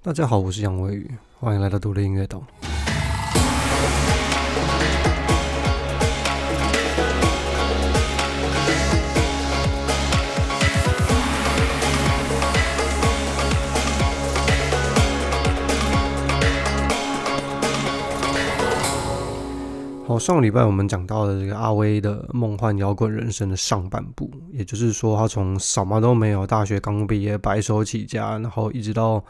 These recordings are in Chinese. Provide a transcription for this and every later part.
大家好，我是杨威宇，欢迎来到独立音乐岛。好，上个礼拜我们讲到了这个阿威的梦幻摇滚人生的上半部，也就是说，他从什么都没有，大学刚毕业，白手起家，然后一直到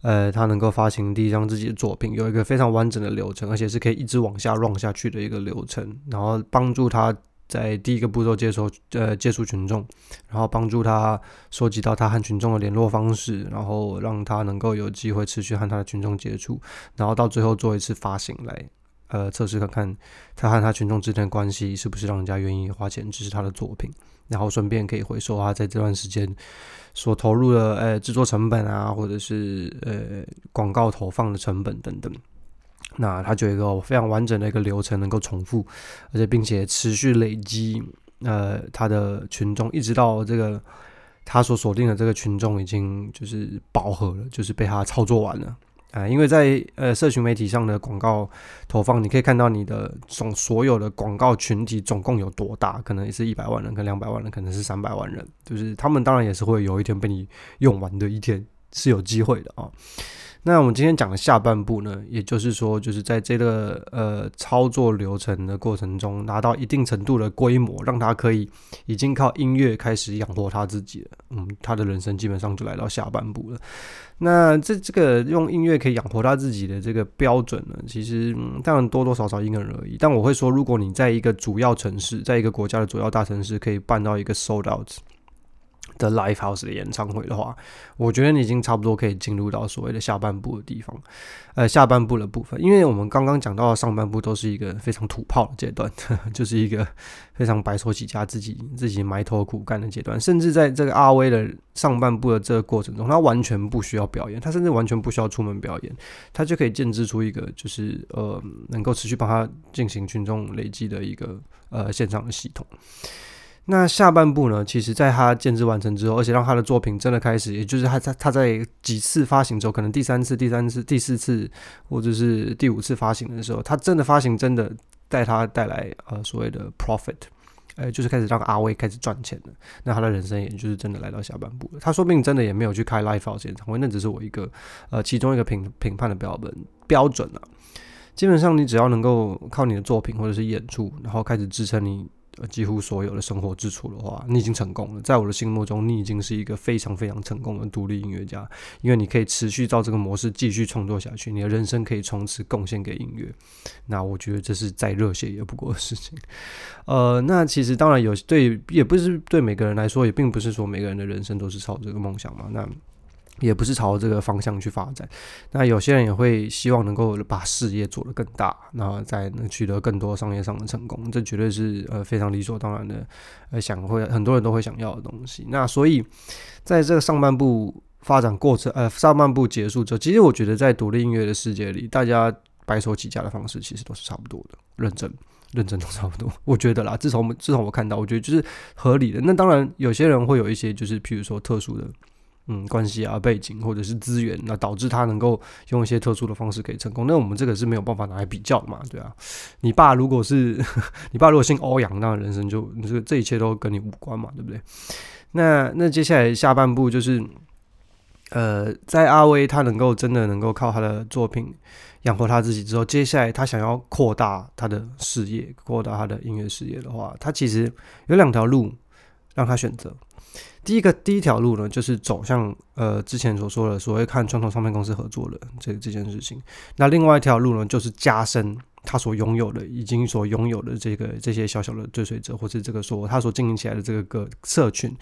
呃，他能够发行第一张自己的作品，有一个非常完整的流程，而且是可以一直往下 run 下去的一个流程，然后帮助他在第一个步骤接收呃接触群众，然后帮助他收集到他和群众的联络方式，然后让他能够有机会持续和他的群众接触，然后到最后做一次发行来。呃，测试看看他和他群众之间的关系是不是让人家愿意花钱支持他的作品，然后顺便可以回收他在这段时间所投入的呃制作成本啊，或者是呃广告投放的成本等等。那他就有一个非常完整的一个流程能够重复，而且并且持续累积呃他的群众，一直到这个他所锁定的这个群众已经就是饱和了，就是被他操作完了。啊，因为在呃社群媒体上的广告投放，你可以看到你的总所有的广告群体总共有多大，可能也是一百万人，跟两百万人，可能是三百万人，就是他们当然也是会有一天被你用完的一天是有机会的啊。那我们今天讲的下半部呢，也就是说，就是在这个呃操作流程的过程中，拿到一定程度的规模，让他可以已经靠音乐开始养活他自己了。嗯，他的人生基本上就来到下半部了。那这这个用音乐可以养活他自己的这个标准呢，其实当然多多少少因人而异。但我会说，如果你在一个主要城市，在一个国家的主要大城市，可以办到一个 sold out。的 live house 的演唱会的话，我觉得你已经差不多可以进入到所谓的下半部的地方，呃，下半部的部分，因为我们刚刚讲到的上半部都是一个非常土炮的阶段，就是一个非常白手起家、自己自己埋头苦干的阶段，甚至在这个阿威的上半部的这个过程中，他完全不需要表演，他甚至完全不需要出门表演，他就可以建制出一个就是呃，能够持续帮他进行群众累积的一个呃现场的系统。那下半部呢？其实，在他建制完成之后，而且让他的作品真的开始，也就是他在他在几次发行之后，可能第三次、第三次、第四次，或者是第五次发行的时候，他真的发行真的带他带来呃所谓的 profit，呃，就是开始让阿威开始赚钱了。那他的人生也就是真的来到下半部了。他说不定真的也没有去开 live house 演唱会，那只是我一个呃其中一个评评判的标本标准了。基本上，你只要能够靠你的作品或者是演出，然后开始支撑你。几乎所有的生活支出的话，你已经成功了。在我的心目中，你已经是一个非常非常成功的独立音乐家，因为你可以持续照这个模式继续创作下去，你的人生可以从此贡献给音乐。那我觉得这是再热血也不过的事情。呃，那其实当然有对，也不是对每个人来说，也并不是说每个人的人生都是朝这个梦想嘛。那也不是朝这个方向去发展，那有些人也会希望能够把事业做得更大，然后再能取得更多商业上的成功，这绝对是呃非常理所当然的，呃想会很多人都会想要的东西。那所以在这个上半部发展过程，呃上半部结束之后，其实我觉得在独立音乐的世界里，大家白手起家的方式其实都是差不多的，认真认真都差不多。我觉得啦，自从我们自从我看到，我觉得就是合理的。那当然有些人会有一些就是譬如说特殊的。嗯，关系啊，背景或者是资源，那导致他能够用一些特殊的方式可以成功。那我们这个是没有办法拿来比较嘛，对啊。你爸如果是 你爸如果姓欧阳，那人生就这这一切都跟你无关嘛，对不对？那那接下来下半部就是，呃，在阿威他能够真的能够靠他的作品养活他自己之后，接下来他想要扩大他的事业，扩大他的音乐事业的话，他其实有两条路让他选择。第一个第一条路呢，就是走向呃之前所说的所谓看传统唱片公司合作的这这件事情。那另外一条路呢，就是加深他所拥有的、已经所拥有的这个这些小小的追随者，或是这个说他所经营起来的这个个社群，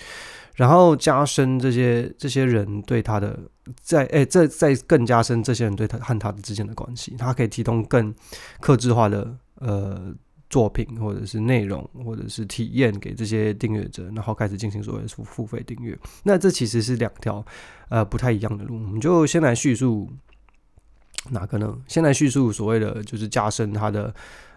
然后加深这些这些人对他的在哎这再更加深这些人对他和他的之间的关系，他可以提供更克制化的呃。作品或者是内容或者是体验给这些订阅者，然后开始进行所谓的付付费订阅。那这其实是两条呃不太一样的路。我们就先来叙述哪个呢？先来叙述所谓的就是加深他的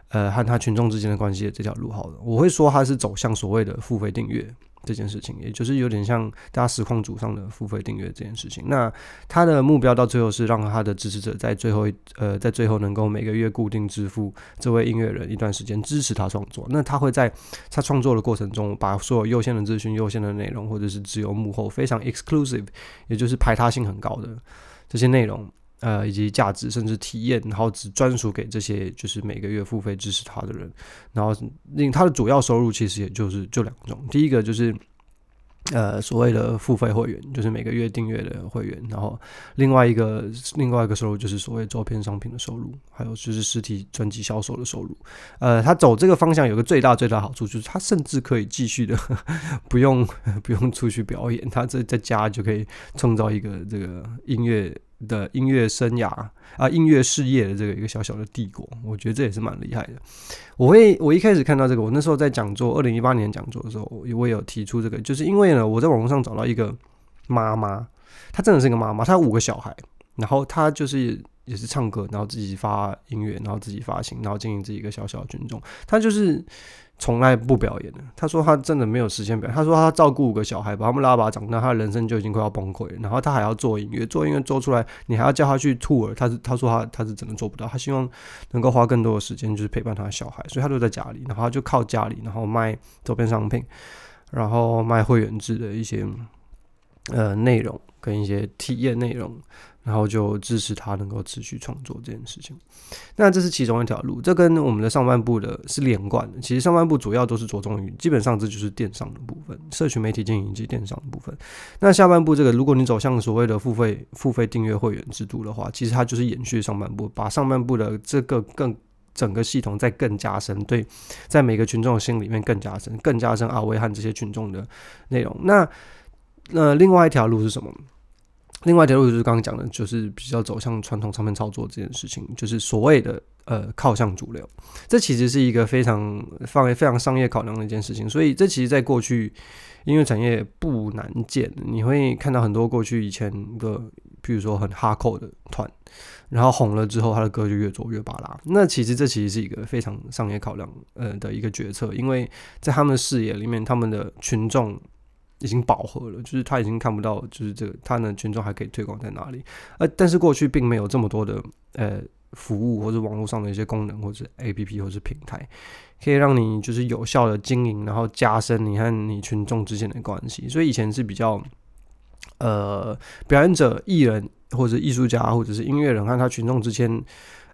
呃和他群众之间的关系的这条路好了。我会说他是走向所谓的付费订阅。这件事情，也就是有点像大家实况组上的付费订阅这件事情。那他的目标到最后是让他的支持者在最后呃在最后能够每个月固定支付这位音乐人一段时间支持他创作。那他会在他创作的过程中，把所有优先的资讯、优先的内容，或者是只有幕后非常 exclusive，也就是排他性很高的这些内容。呃，以及价值，甚至体验，然后只专属给这些就是每个月付费支持他的人，然后另他的主要收入其实也就是就两种，第一个就是。呃，所谓的付费会员就是每个月订阅的会员，然后另外一个另外一个收入就是所谓周边商品的收入，还有就是实体专辑销售的收入。呃，他走这个方向有个最大最大好处，就是他甚至可以继续的不用 不用出去表演，他在在家就可以创造一个这个音乐。的音乐生涯啊，音乐事业的这个一个小小的帝国，我觉得这也是蛮厉害的。我会，我一开始看到这个，我那时候在讲座，二零一八年讲座的时候，我也有提出这个，就是因为呢，我在网络上找到一个妈妈，她真的是一个妈妈，她有五个小孩，然后她就是也是唱歌，然后自己发音乐，然后自己发行，然后经营自己一个小小的群众，她就是。从来不表演的。他说他真的没有时间表演。他说他照顾五个小孩，把他们拉拔长大，他的人生就已经快要崩溃了。然后他还要做音乐，做音乐做出来，你还要叫他去 tour，他是他说他他是真的做不到。他希望能够花更多的时间，就是陪伴他的小孩，所以他就在家里，然后他就靠家里，然后卖周边商品，然后卖会员制的一些呃内容跟一些体验内容。然后就支持他能够持续创作这件事情，那这是其中一条路，这跟我们的上半部的是连贯的。其实上半部主要都是着重于，基本上这就是电商的部分，社群媒体经营以及电商的部分。那下半部这个，如果你走向所谓的付费付费订阅会员制度的话，其实它就是延续上半部，把上半部的这个更整个系统再更加深，对，在每个群众的心里面更加深，更加深阿威和这些群众的内容。那那另外一条路是什么？另外一条路就是刚刚讲的，就是比较走向传统唱片操作这件事情，就是所谓的呃靠向主流。这其实是一个非常放非常商业考量的一件事情，所以这其实在过去音乐产业不难见。你会看到很多过去以前的，比如说很哈扣的团，然后红了之后，他的歌就越做越巴拉。那其实这其实是一个非常商业考量呃的一个决策，因为在他们的视野里面，他们的群众。已经饱和了，就是他已经看不到，就是这个他的群众还可以推广在哪里。呃，但是过去并没有这么多的呃服务或者网络上的一些功能，或者 A P P 或者平台，可以让你就是有效的经营，然后加深你和你群众之间的关系。所以以前是比较呃表演者、艺人或者艺术家或者是音乐人和他群众之间。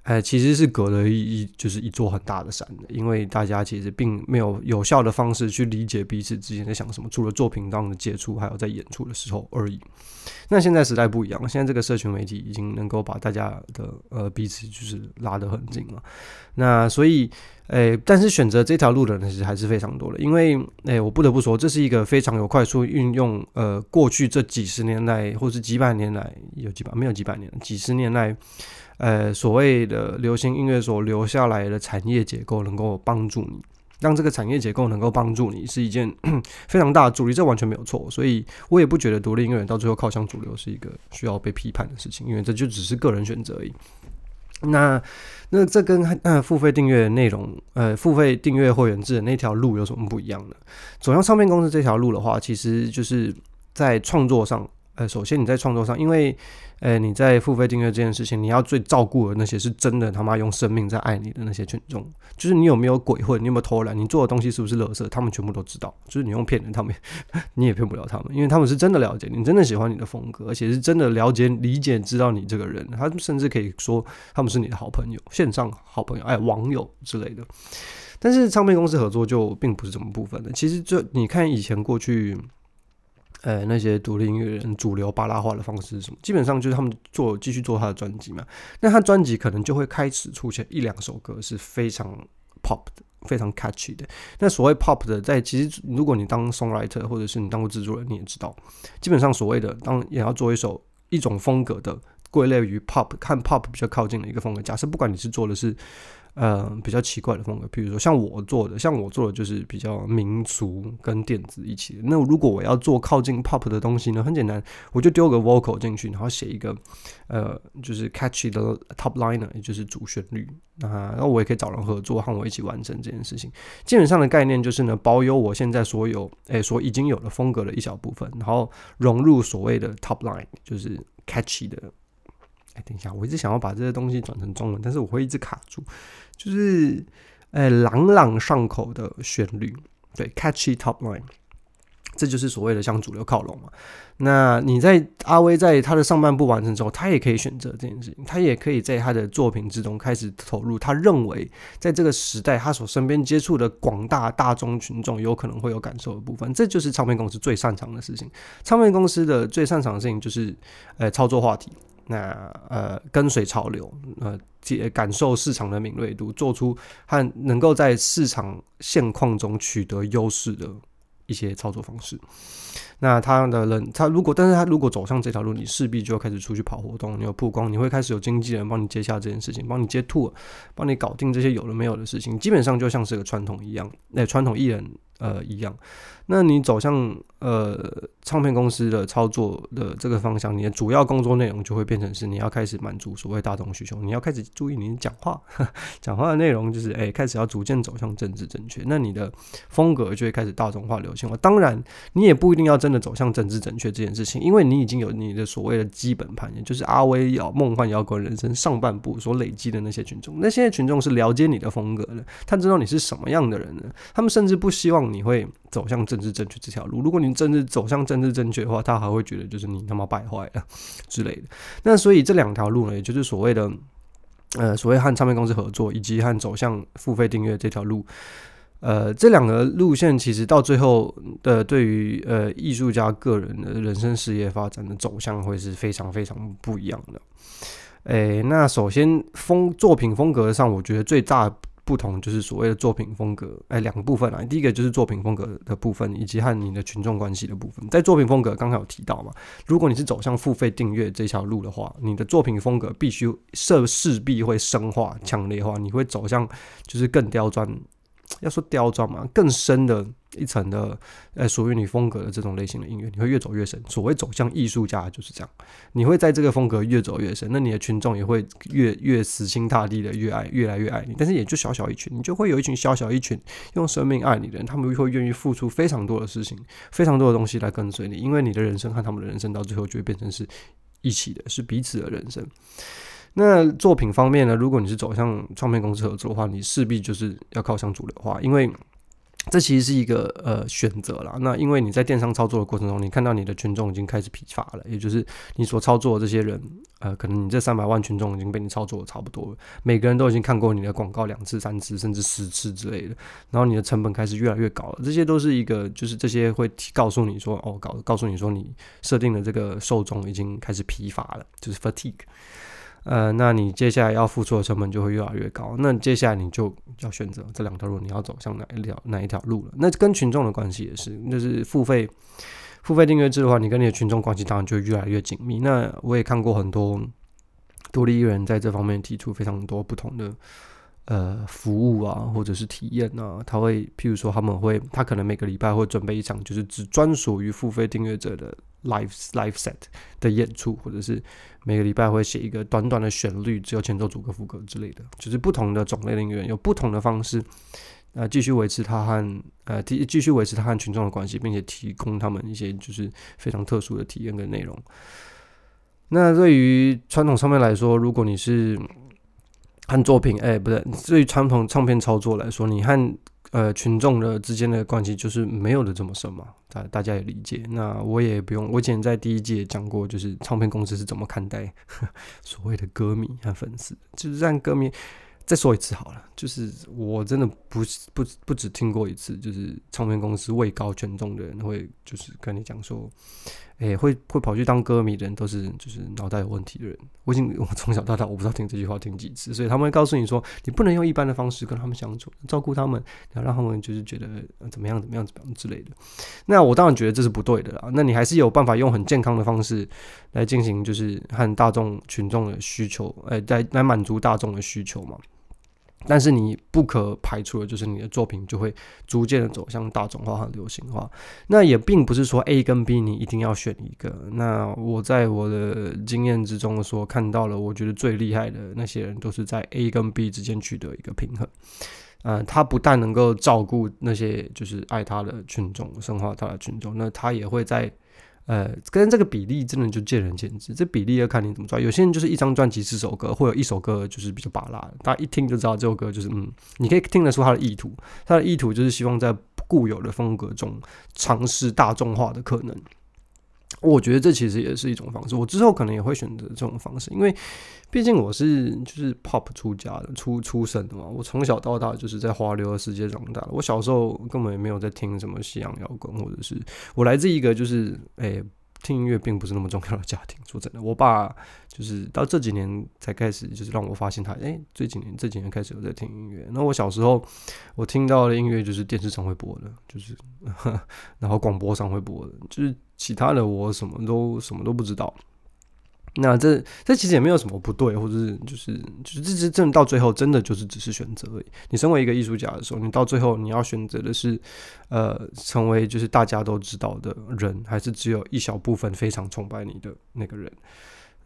哎，其实是隔了一一就是一座很大的山的，因为大家其实并没有有效的方式去理解彼此之间在想什么，除了作品当中的接触，还有在演出的时候而已。那现在时代不一样，现在这个社群媒体已经能够把大家的呃彼此就是拉得很近了。那所以，哎，但是选择这条路的人其实还是非常多的，因为哎，我不得不说，这是一个非常有快速运用呃过去这几十年来，或是几百年来有几百没有几百年，几十年来。呃，所谓的流行音乐所留下来的产业结构，能够帮助你，让这个产业结构能够帮助你，是一件 非常大的助力，这完全没有错。所以我也不觉得独立音乐人到最后靠向主流是一个需要被批判的事情，因为这就只是个人选择而已。那那这跟呃付费订阅内容，呃付费订阅会员制的那条路有什么不一样呢？走向唱片公司这条路的话，其实就是在创作上。呃，首先你在创作上，因为，呃，你在付费订阅这件事情，你要最照顾的那些是真的他妈用生命在爱你的那些群众，就是你有没有鬼混，你有没有偷懒，你做的东西是不是垃圾，他们全部都知道。就是你用骗人，他们 你也骗不了他们，因为他们是真的了解你，真的喜欢你的风格，而且是真的了解、理解、知道你这个人，他甚至可以说他们是你的好朋友，线上好朋友，哎，网友之类的。但是唱片公司合作就并不是这么部分的。其实就你看以前过去。呃，那些独立音乐人主流巴拉化的方式是什么？基本上就是他们做继续做他的专辑嘛。那他专辑可能就会开始出现一两首歌是非常 pop 的，非常 catchy 的。那所谓 pop 的，在其实如果你当 songwriter 或者是你当过制作人，你也知道，基本上所谓的当也要做一首一种风格的归类于 pop，看 pop 比较靠近的一个风格。假设不管你是做的是。呃，比较奇怪的风格，比如说像我做的，像我做的就是比较民俗跟电子一起。那如果我要做靠近 pop 的东西呢，很简单，我就丢个 vocal 进去，然后写一个呃，就是 catchy 的 top liner，也就是主旋律啊。然后我也可以找人合作，和我一起完成这件事情。基本上的概念就是呢，保有我现在所有诶所已经有的风格的一小部分，然后融入所谓的 top line，就是 catchy 的。等一下，我一直想要把这些东西转成中文，但是我会一直卡住。就是，呃，朗朗上口的旋律，对，catchy top line，这就是所谓的向主流靠拢嘛。那你在阿威在他的上半部完成之后，他也可以选择这件事情，他也可以在他的作品之中开始投入他认为在这个时代他所身边接触的广大大众群众有可能会有感受的部分。这就是唱片公司最擅长的事情。唱片公司的最擅长的事情就是，呃，操作话题。那呃，跟随潮流，呃，接感受市场的敏锐度，做出和能够在市场现况中取得优势的一些操作方式。那他的人，他如果，但是他如果走上这条路，你势必就要开始出去跑活动，你有曝光，你会开始有经纪人帮你接下这件事情，帮你接 to，帮你搞定这些有的没有的事情，基本上就像是个传统一样，那传统艺人呃一样。那你走向呃唱片公司的操作的这个方向，你的主要工作内容就会变成是你要开始满足所谓大众需求，你要开始注意你讲话，讲话的内容就是哎开始要逐渐走向政治正确，那你的风格就会开始大众化、流行化。当然，你也不一定要真的走向政治正确这件事情，因为你已经有你的所谓的基本盘，也就是阿威摇梦幻摇滚人生上半部所累积的那些群众，那些群众是了解你的风格的，他知道你是什么样的人呢？他们甚至不希望你会走向政。治正确这条路，如果你政治走向政治正确的话，他还会觉得就是你他妈败坏了之类的。那所以这两条路呢，也就是所谓的呃，所谓和唱片公司合作，以及和走向付费订阅这条路，呃，这两个路线其实到最后的对于呃艺术家个人的人生事业发展的走向会是非常非常不一样的。诶，那首先风作品风格上，我觉得最大。不同就是所谓的作品风格，哎，两个部分啊。第一个就是作品风格的部分，以及和你的群众关系的部分。在作品风格，刚才有提到嘛，如果你是走向付费订阅这条路的话，你的作品风格必须设势必会深化、强烈化，你会走向就是更刁钻。要说刁钻嘛，更深的一层的，呃，属于你风格的这种类型的音乐，你会越走越深。所谓走向艺术家就是这样，你会在这个风格越走越深，那你的群众也会越越死心塌地的越爱，越来越爱你。但是也就小小一群，你就会有一群小小一群用生命爱你的人，他们会愿意付出非常多的事情，非常多的东西来跟随你，因为你的人生和他们的人生到最后就会变成是一起的，是彼此的人生。那作品方面呢？如果你是走向唱片公司合作的话，你势必就是要靠向主流化，因为这其实是一个呃选择啦。那因为你在电商操作的过程中，你看到你的群众已经开始疲乏了，也就是你所操作的这些人，呃，可能你这三百万群众已经被你操作的差不多了，每个人都已经看过你的广告两次、三次，甚至十次之类的，然后你的成本开始越来越高了。这些都是一个，就是这些会告诉你说，哦，告告诉你说，你设定的这个受众已经开始疲乏了，就是 fatigue。呃，那你接下来要付出的成本就会越来越高。那接下来你就要选择这两条路，你要走向哪一条哪一条路了？那跟群众的关系也是，就是付费付费订阅制的话，你跟你的群众关系当然就越来越紧密。那我也看过很多独立艺人在这方面提出非常多不同的。呃，服务啊，或者是体验啊，他会，譬如说，他们会，他可能每个礼拜会准备一场，就是只专属于付费订阅者的 live live set 的演出，或者是每个礼拜会写一个短短的旋律，只有前奏、主歌、副歌之类的，就是不同的种类的音乐，有不同的方式，呃，继续维持他和呃，继继续维持他和群众的关系，并且提供他们一些就是非常特殊的体验跟内容。那对于传统上面来说，如果你是和作品，哎，不对，对于传统唱片操作来说，你和呃群众的之间的关系就是没有的这么深嘛，大大家也理解。那我也不用，我以前在第一季也讲过，就是唱片公司是怎么看待 所谓的歌迷和粉丝，就是让歌迷再说一次好了，就是我真的不是不不只听过一次，就是唱片公司位高权重的人会就是跟你讲说。诶，会会跑去当歌迷的人都是就是脑袋有问题的人。我已经我从小到大我不知道听这句话听几次，所以他们会告诉你说，你不能用一般的方式跟他们相处，照顾他们，然后让他们就是觉得怎么样怎么样怎么样之类的。那我当然觉得这是不对的啦。那你还是有办法用很健康的方式来进行，就是和大众群众的需求，诶，来来满足大众的需求嘛。但是你不可排除的就是你的作品就会逐渐的走向大众化和流行化。那也并不是说 A 跟 B 你一定要选一个。那我在我的经验之中说看到了，我觉得最厉害的那些人都是在 A 跟 B 之间取得一个平衡。呃，他不但能够照顾那些就是爱他的群众，生化他的群众，那他也会在。呃，跟这个比例真的就见仁见智，这比例要看你怎么抓。有些人就是一张专辑四首歌，或者一首歌就是比较拔拉，大家一听就知道这首歌就是嗯，你可以听得出他的意图，他的意图就是希望在固有的风格中尝试大众化的可能。我觉得这其实也是一种方式，我之后可能也会选择这种方式，因为毕竟我是就是 pop 出家的出出生的嘛，我从小到大就是在花流的世界长大的，我小时候根本也没有在听什么西洋摇滚，或者是我来自一个就是诶。听音乐并不是那么重要的家庭。说真的，我爸就是到这几年才开始，就是让我发现他，哎，这几年这几年开始有在听音乐。那我小时候，我听到的音乐就是电视上会播的，就是 然后广播上会播的，就是其他的我什么都什么都不知道。那这这其实也没有什么不对，或者是就是就是这这真到最后真的就是只是选择而已。你身为一个艺术家的时候，你到最后你要选择的是，呃，成为就是大家都知道的人，还是只有一小部分非常崇拜你的那个人？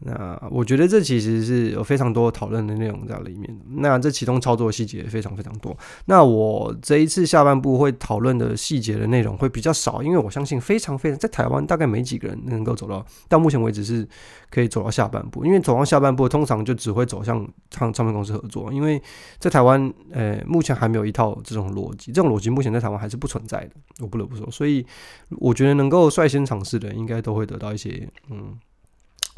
那我觉得这其实是有非常多讨论的内容在里面。那这其中操作细节非常非常多。那我这一次下半部会讨论的细节的内容会比较少，因为我相信非常非常在台湾大概没几个人能够走到到目前为止是可以走到下半部。因为走到下半部通常就只会走向唱唱片公司合作，因为在台湾呃目前还没有一套这种逻辑，这种逻辑目前在台湾还是不存在的。我不得不说，所以我觉得能够率先尝试的应该都会得到一些嗯。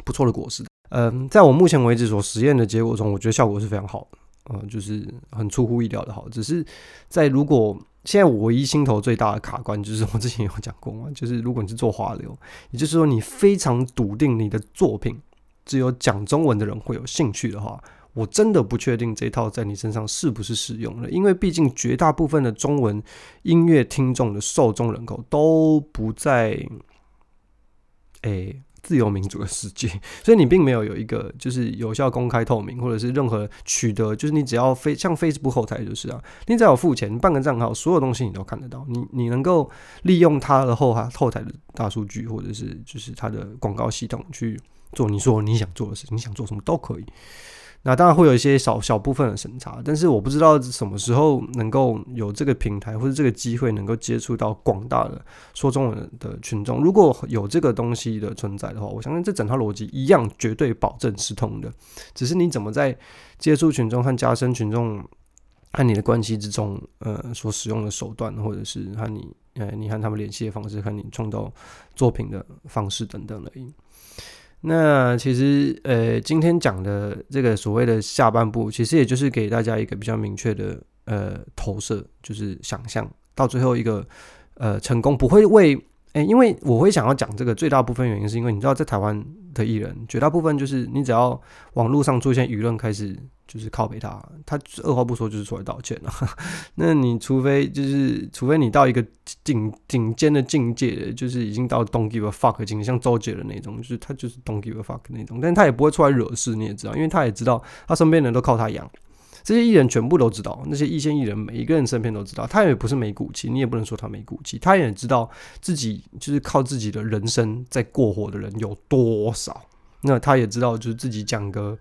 不错的果实，嗯，在我目前为止所实验的结果中，我觉得效果是非常好的，嗯，就是很出乎意料的好。只是在如果现在我唯一心头最大的卡关，就是我之前有讲过嘛，就是如果你是做华流，也就是说你非常笃定你的作品只有讲中文的人会有兴趣的话，我真的不确定这套在你身上是不是适用了，因为毕竟绝大部分的中文音乐听众的受众人口都不在，诶。自由民主的世界，所以你并没有有一个就是有效、公开、透明，或者是任何取得，就是你只要非像 Facebook 后台就是啊，你只要付钱办个账号，所有东西你都看得到。你你能够利用它的后台后台的大数据，或者是就是它的广告系统去做你说你想做的事情，你想做什么都可以。那当然会有一些小小部分的审查，但是我不知道什么时候能够有这个平台或者这个机会能够接触到广大的说中文的群众。如果有这个东西的存在的话，我相信这整套逻辑一样绝对保证是通的。只是你怎么在接触群众和加深群众和你的关系之中，呃，所使用的手段，或者是和你呃你和他们联系的方式，和你创造作品的方式等等而已。那其实，呃，今天讲的这个所谓的下半部，其实也就是给大家一个比较明确的呃投射，就是想象到最后一个呃成功不会为。哎，因为我会想要讲这个最大部分原因，是因为你知道，在台湾的艺人，绝大部分就是你只要网络上出现舆论开始就是靠北他，他二话不说就是出来道歉了。那你除非就是除非你到一个顶顶尖的境界，就是已经到 don't give a fuck 境界，像周杰伦那种，就是他就是 don't give a fuck 那种，但他也不会出来惹事，你也知道，因为他也知道他身边人都靠他养。这些艺人全部都知道，那些一线艺人每一个人身边都知道，他也不是没骨气，你也不能说他没骨气，他也知道自己就是靠自己的人生在过活的人有多少，那他也知道就是自己讲个。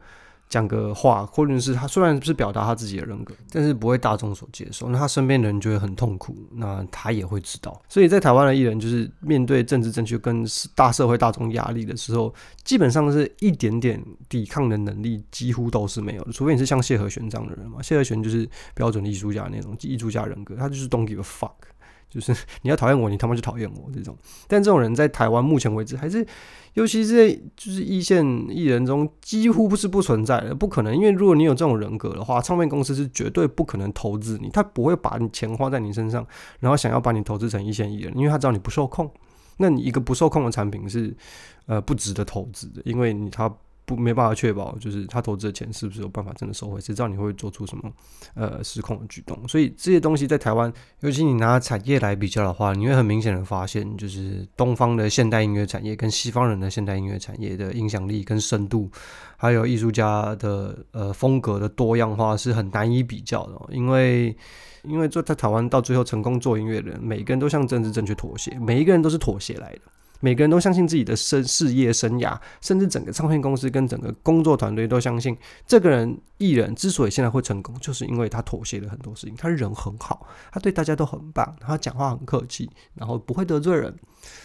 讲个话，或者是他虽然是表达他自己的人格，但是不会大众所接受，那他身边的人就会很痛苦，那他也会知道。所以在台湾的艺人，就是面对政治正确跟大社会大众压力的时候，基本上是一点点抵抗的能力几乎都是没有的，除非你是像谢和弦这样的人嘛。谢和弦就是标准的艺术家那种艺术家人格，他就是 don't give a fuck。就是你要讨厌我，你他妈就讨厌我这种。但这种人在台湾目前为止还是，尤其是在就是一线艺人中，几乎不是不存在的，不可能。因为如果你有这种人格的话，唱片公司是绝对不可能投资你，他不会把你钱花在你身上，然后想要把你投资成一线艺人，因为他知道你不受控。那你一个不受控的产品是呃不值得投资的，因为你他。不没办法确保，就是他投资的钱是不是有办法真的收回？谁知道你会做出什么呃失控的举动？所以这些东西在台湾，尤其你拿产业来比较的话，你会很明显的发现，就是东方的现代音乐产业跟西方人的现代音乐产业的影响力跟深度，还有艺术家的呃风格的多样化是很难以比较的。因为因为做在台湾到最后成功做音乐的人，每个人都向政治正确妥协，每一个人都是妥协来的。每个人都相信自己的生事业生涯，甚至整个唱片公司跟整个工作团队都相信，这个人艺人之所以现在会成功，就是因为他妥协了很多事情。他人很好，他对大家都很棒，他讲话很客气，然后不会得罪人。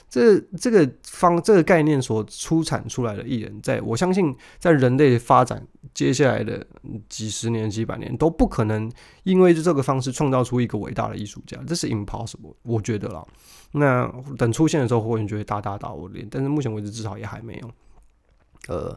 这这个方这个概念所出产出来的艺人，在我相信，在人类发展接下来的几十年、几百年，都不可能因为这个方式创造出一个伟大的艺术家，这是 impossible，我觉得啦。那等出现的时候，或许就会大大打我脸，但是目前为止至少也还没有。呃，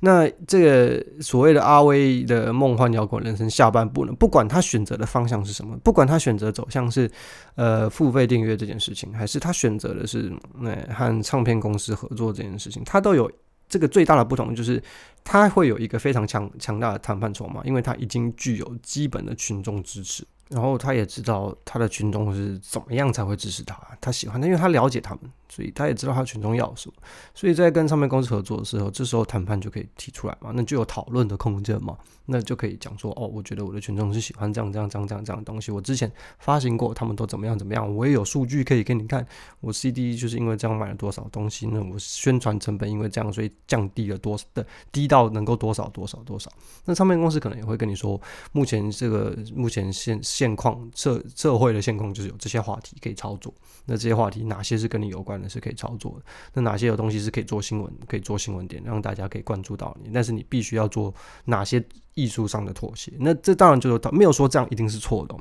那这个所谓的阿威的梦幻摇滚人生下半部呢，不管他选择的方向是什么，不管他选择走向是呃付费订阅这件事情，还是他选择的是那和唱片公司合作这件事情，他都有这个最大的不同，就是他会有一个非常强强大的谈判筹码，因为他已经具有基本的群众支持。然后他也知道他的群众是怎么样才会支持他，他喜欢他，因为他了解他们，所以他也知道他群众要什么。所以在跟唱片公司合作的时候，这时候谈判就可以提出来嘛，那就有讨论的空间嘛，那就可以讲说，哦，我觉得我的群众是喜欢这样这样这样这样这样的东西。我之前发行过，他们都怎么样怎么样，我也有数据可以给你看。我 CD 就是因为这样买了多少东西，那我宣传成本因为这样，所以降低了多的低到能够多少多少多少。那唱片公司可能也会跟你说，目前这个目前现现况社社会的现况就是有这些话题可以操作，那这些话题哪些是跟你有关的，是可以操作的？那哪些有东西是可以做新闻，可以做新闻点，让大家可以关注到你？但是你必须要做哪些艺术上的妥协？那这当然就是没有说这样一定是错的，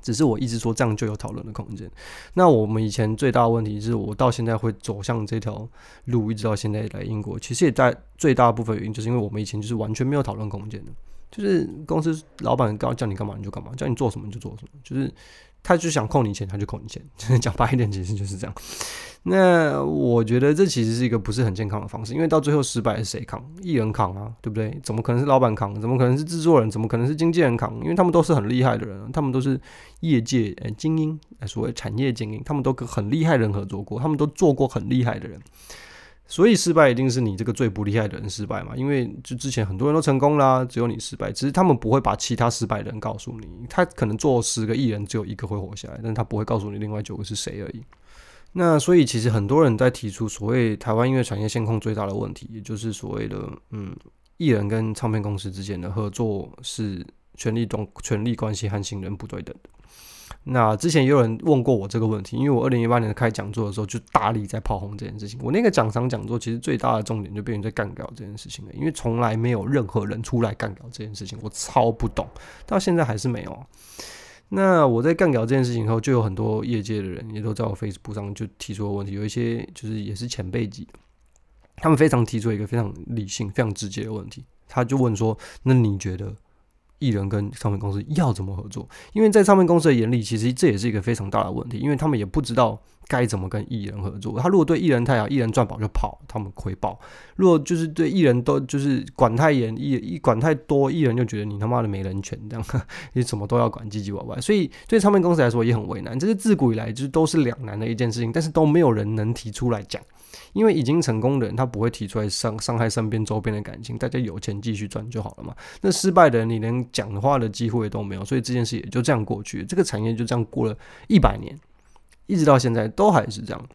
只是我一直说这样就有讨论的空间。那我们以前最大的问题是我到现在会走向这条路，一直到现在来英国，其实也在最大部分原因就是因为我们以前就是完全没有讨论空间的。就是公司老板告叫你干嘛你就干嘛，叫你做什么你就做什么，就是他就想扣你钱他就扣你钱，讲白一点其实就是这样。那我觉得这其实是一个不是很健康的方式，因为到最后失败是谁扛？艺人扛啊，对不对？怎么可能是老板扛？怎么可能是制作人？怎么可能是经纪人扛？因为他们都是很厉害的人，他们都是业界精英，所谓产业精英，他们都跟很厉害人合作过，他们都做过很厉害的人。所以失败一定是你这个最不厉害的人失败嘛？因为就之前很多人都成功啦，只有你失败。只是他们不会把其他失败的人告诉你，他可能做十个艺人只有一个会活下来，但他不会告诉你另外九个是谁而已。那所以其实很多人在提出所谓台湾音乐产业现控最大的问题，也就是所谓的嗯，艺人跟唱片公司之间的合作是权力中权力关系和信任不对等的。那之前也有人问过我这个问题，因为我二零一八年开讲座的时候就大力在炮轰这件事情。我那个讲场讲座其实最大的重点就变成在干掉这件事情了，因为从来没有任何人出来干掉这件事情，我超不懂，到现在还是没有。那我在干掉这件事情后，就有很多业界的人也都在我 Facebook 上就提出了问题，有一些就是也是前辈级，他们非常提出一个非常理性、非常直接的问题，他就问说：“那你觉得？”艺人跟唱片公司要怎么合作？因为在唱片公司的眼里，其实这也是一个非常大的问题，因为他们也不知道该怎么跟艺人合作。他如果对艺人太好，艺人赚饱就跑，他们亏爆；如果就是对艺人都就是管太严，艺一管太多，艺人就觉得你他妈的没人权，这样 你什么都要管，唧唧歪歪。所以对唱片公司来说也很为难，这是自古以来就是都是两难的一件事情，但是都没有人能提出来讲。因为已经成功的人，他不会提出来伤伤害身边周边的感情，大家有钱继续赚就好了嘛。那失败的人，你连讲话的机会都没有，所以这件事也就这样过去，这个产业就这样过了一百年，一直到现在都还是这样。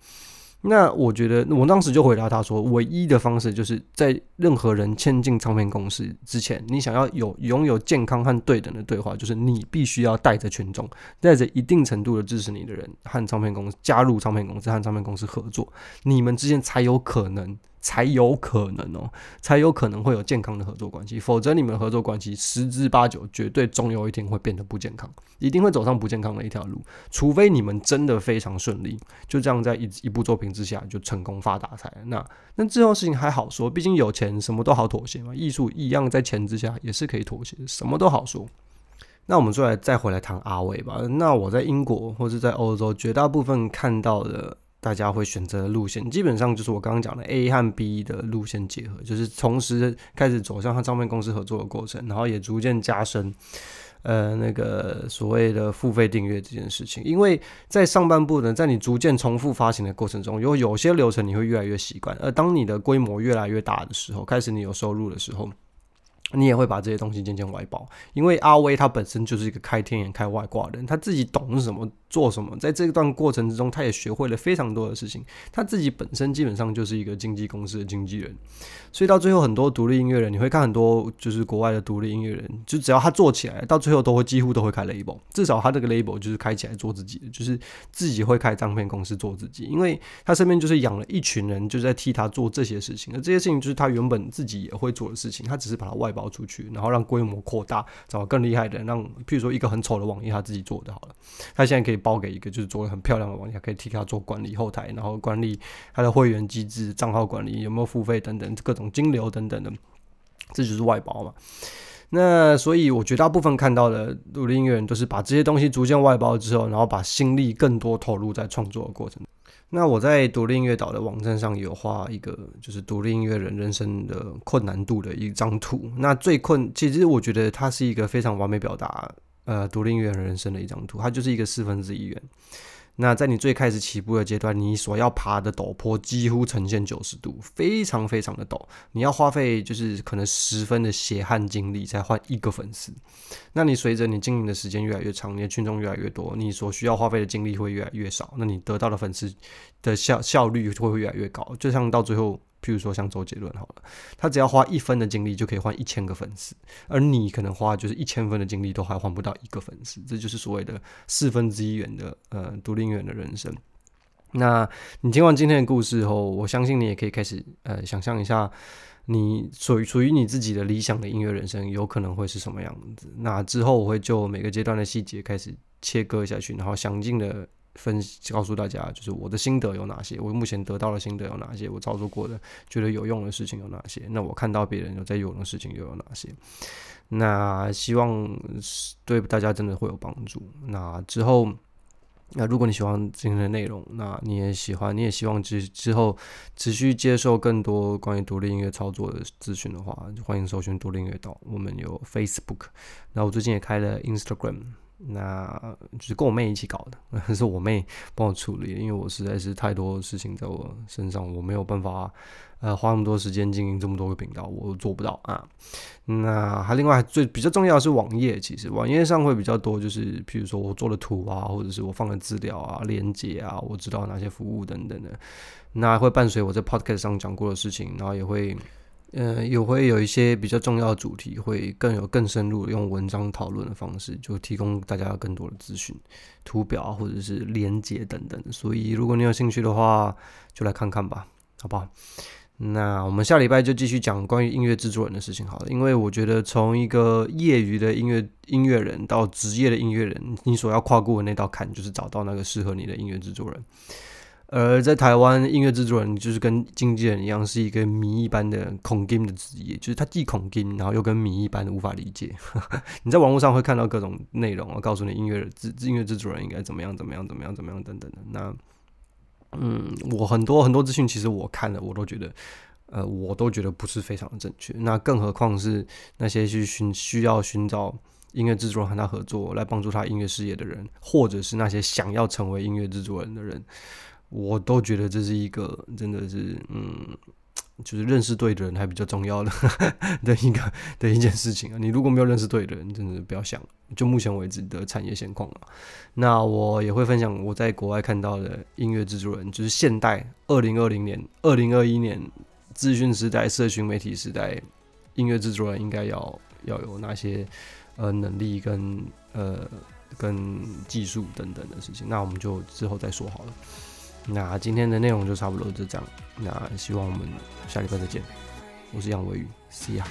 那我觉得，我当时就回答他说，唯一的方式就是在任何人签进唱片公司之前，你想要有拥有健康和对等的对话，就是你必须要带着群众，带着一定程度的支持你的人和唱片公司加入唱片公司和唱片公司合作，你们之间才有可能。才有可能哦，才有可能会有健康的合作关系，否则你们合作关系十之八九绝对总有一天会变得不健康，一定会走上不健康的一条路。除非你们真的非常顺利，就这样在一一部作品之下就成功发大财，那那之后事情还好说，毕竟有钱什么都好妥协嘛。艺术一样在钱之下也是可以妥协，什么都好说。那我们再来再回来谈阿伟吧。那我在英国或是在欧洲绝大部分看到的。大家会选择的路线，基本上就是我刚刚讲的 A 和 B 的路线结合，就是同时开始走向和唱片公司合作的过程，然后也逐渐加深。呃，那个所谓的付费订阅这件事情，因为在上半部呢，在你逐渐重复发行的过程中，有有些流程你会越来越习惯，而当你的规模越来越大的时候，开始你有收入的时候。你也会把这些东西渐渐外包，因为阿威他本身就是一个开天眼、开外挂的人，他自己懂什么做什么，在这段过程之中，他也学会了非常多的事情。他自己本身基本上就是一个经纪公司的经纪人，所以到最后很多独立音乐人，你会看很多就是国外的独立音乐人，就只要他做起来，到最后都会几乎都会开 label，至少他这个 label 就是开起来做自己的，就是自己会开唱片公司做自己，因为他身边就是养了一群人，就在替他做这些事情，而这些事情就是他原本自己也会做的事情，他只是把它外包。包出去，然后让规模扩大，找更厉害的，让譬如说一个很丑的网页他自己做的好了，他现在可以包给一个就是做的很漂亮的网页，可以替他做管理后台，然后管理他的会员机制、账号管理有没有付费等等各种金流等等的，这就是外包嘛。那所以我绝大部分看到的独立音乐人都是把这些东西逐渐外包之后，然后把心力更多投入在创作的过程。那我在独立音乐岛的网站上有画一个，就是独立音乐人人生的困难度的一张图。那最困，其实我觉得它是一个非常完美表达，呃，独立音乐人人生的一张图。它就是一个四分之一圆。那在你最开始起步的阶段，你所要爬的陡坡几乎呈现九十度，非常非常的陡。你要花费就是可能十分的血汗精力才换一个粉丝。那你随着你经营的时间越来越长，你的群众越来越多，你所需要花费的精力会越来越少，那你得到的粉丝的效效率就会越来越高。就像到最后。譬如说像周杰伦好了，他只要花一分的精力就可以换一千个粉丝，而你可能花就是一千分的精力都还换不到一个粉丝，这就是所谓的四分之一元的呃独立元的人生。那你听完今天的故事后，我相信你也可以开始呃想象一下，你属于属于你自己的理想的音乐人生有可能会是什么样子。那之后我会就每个阶段的细节开始切割下去，然后详尽的。分告诉大家，就是我的心得有哪些，我目前得到的心得有哪些，我操作过的觉得有用的事情有哪些，那我看到别人有在用的事情又有哪些？那希望对大家真的会有帮助。那之后，那如果你喜欢今天的内容，那你也喜欢，你也希望之之后持续接受更多关于独立音乐操作的资讯的话，欢迎搜寻独立音乐岛。我们有 Facebook，那我最近也开了 Instagram。那就是跟我妹一起搞的，是我妹帮我处理，因为我实在是太多事情在我身上，我没有办法呃花那么多时间经营这么多个频道，我做不到啊。那还另外最比较重要的是网页，其实网页上会比较多，就是比如说我做的图啊，或者是我放的资料啊、链接啊，我知道哪些服务等等的，那会伴随我在 Podcast 上讲过的事情，然后也会。嗯，也会有一些比较重要的主题，会更有更深入的用文章讨论的方式，就提供大家更多的资讯、图表或者是连接等等。所以，如果你有兴趣的话，就来看看吧，好不好？那我们下礼拜就继续讲关于音乐制作人的事情，好了。因为我觉得从一个业余的音乐音乐人到职业的音乐人，你所要跨过的那道坎，就是找到那个适合你的音乐制作人。而在台湾，音乐制作人就是跟经纪人一样，是一个谜一般的恐 game 的职业，就是他既恐惊然后又跟谜一般的无法理解。你在网络上会看到各种内容啊，告诉你音乐制音乐制作人应该怎么样怎么样怎么样怎么样等等的。那，嗯，我很多很多资讯，其实我看了，我都觉得，呃，我都觉得不是非常的正确。那更何况是那些去寻需要寻找音乐制作人和他合作来帮助他音乐事业的人，或者是那些想要成为音乐制作人的人。我都觉得这是一个真的是，嗯，就是认识对的人还比较重要的 的一个的一件事情啊。你如果没有认识对的人，真的不要想。就目前为止的产业现况啊，那我也会分享我在国外看到的音乐制作人，就是现代二零二零年、二零二一年资讯时代、社群媒体时代，音乐制作人应该要要有哪些呃能力跟呃跟技术等等的事情。那我们就之后再说好了。那今天的内容就差不多就这样那希望我们下礼拜再见。我是杨伟宇 see ya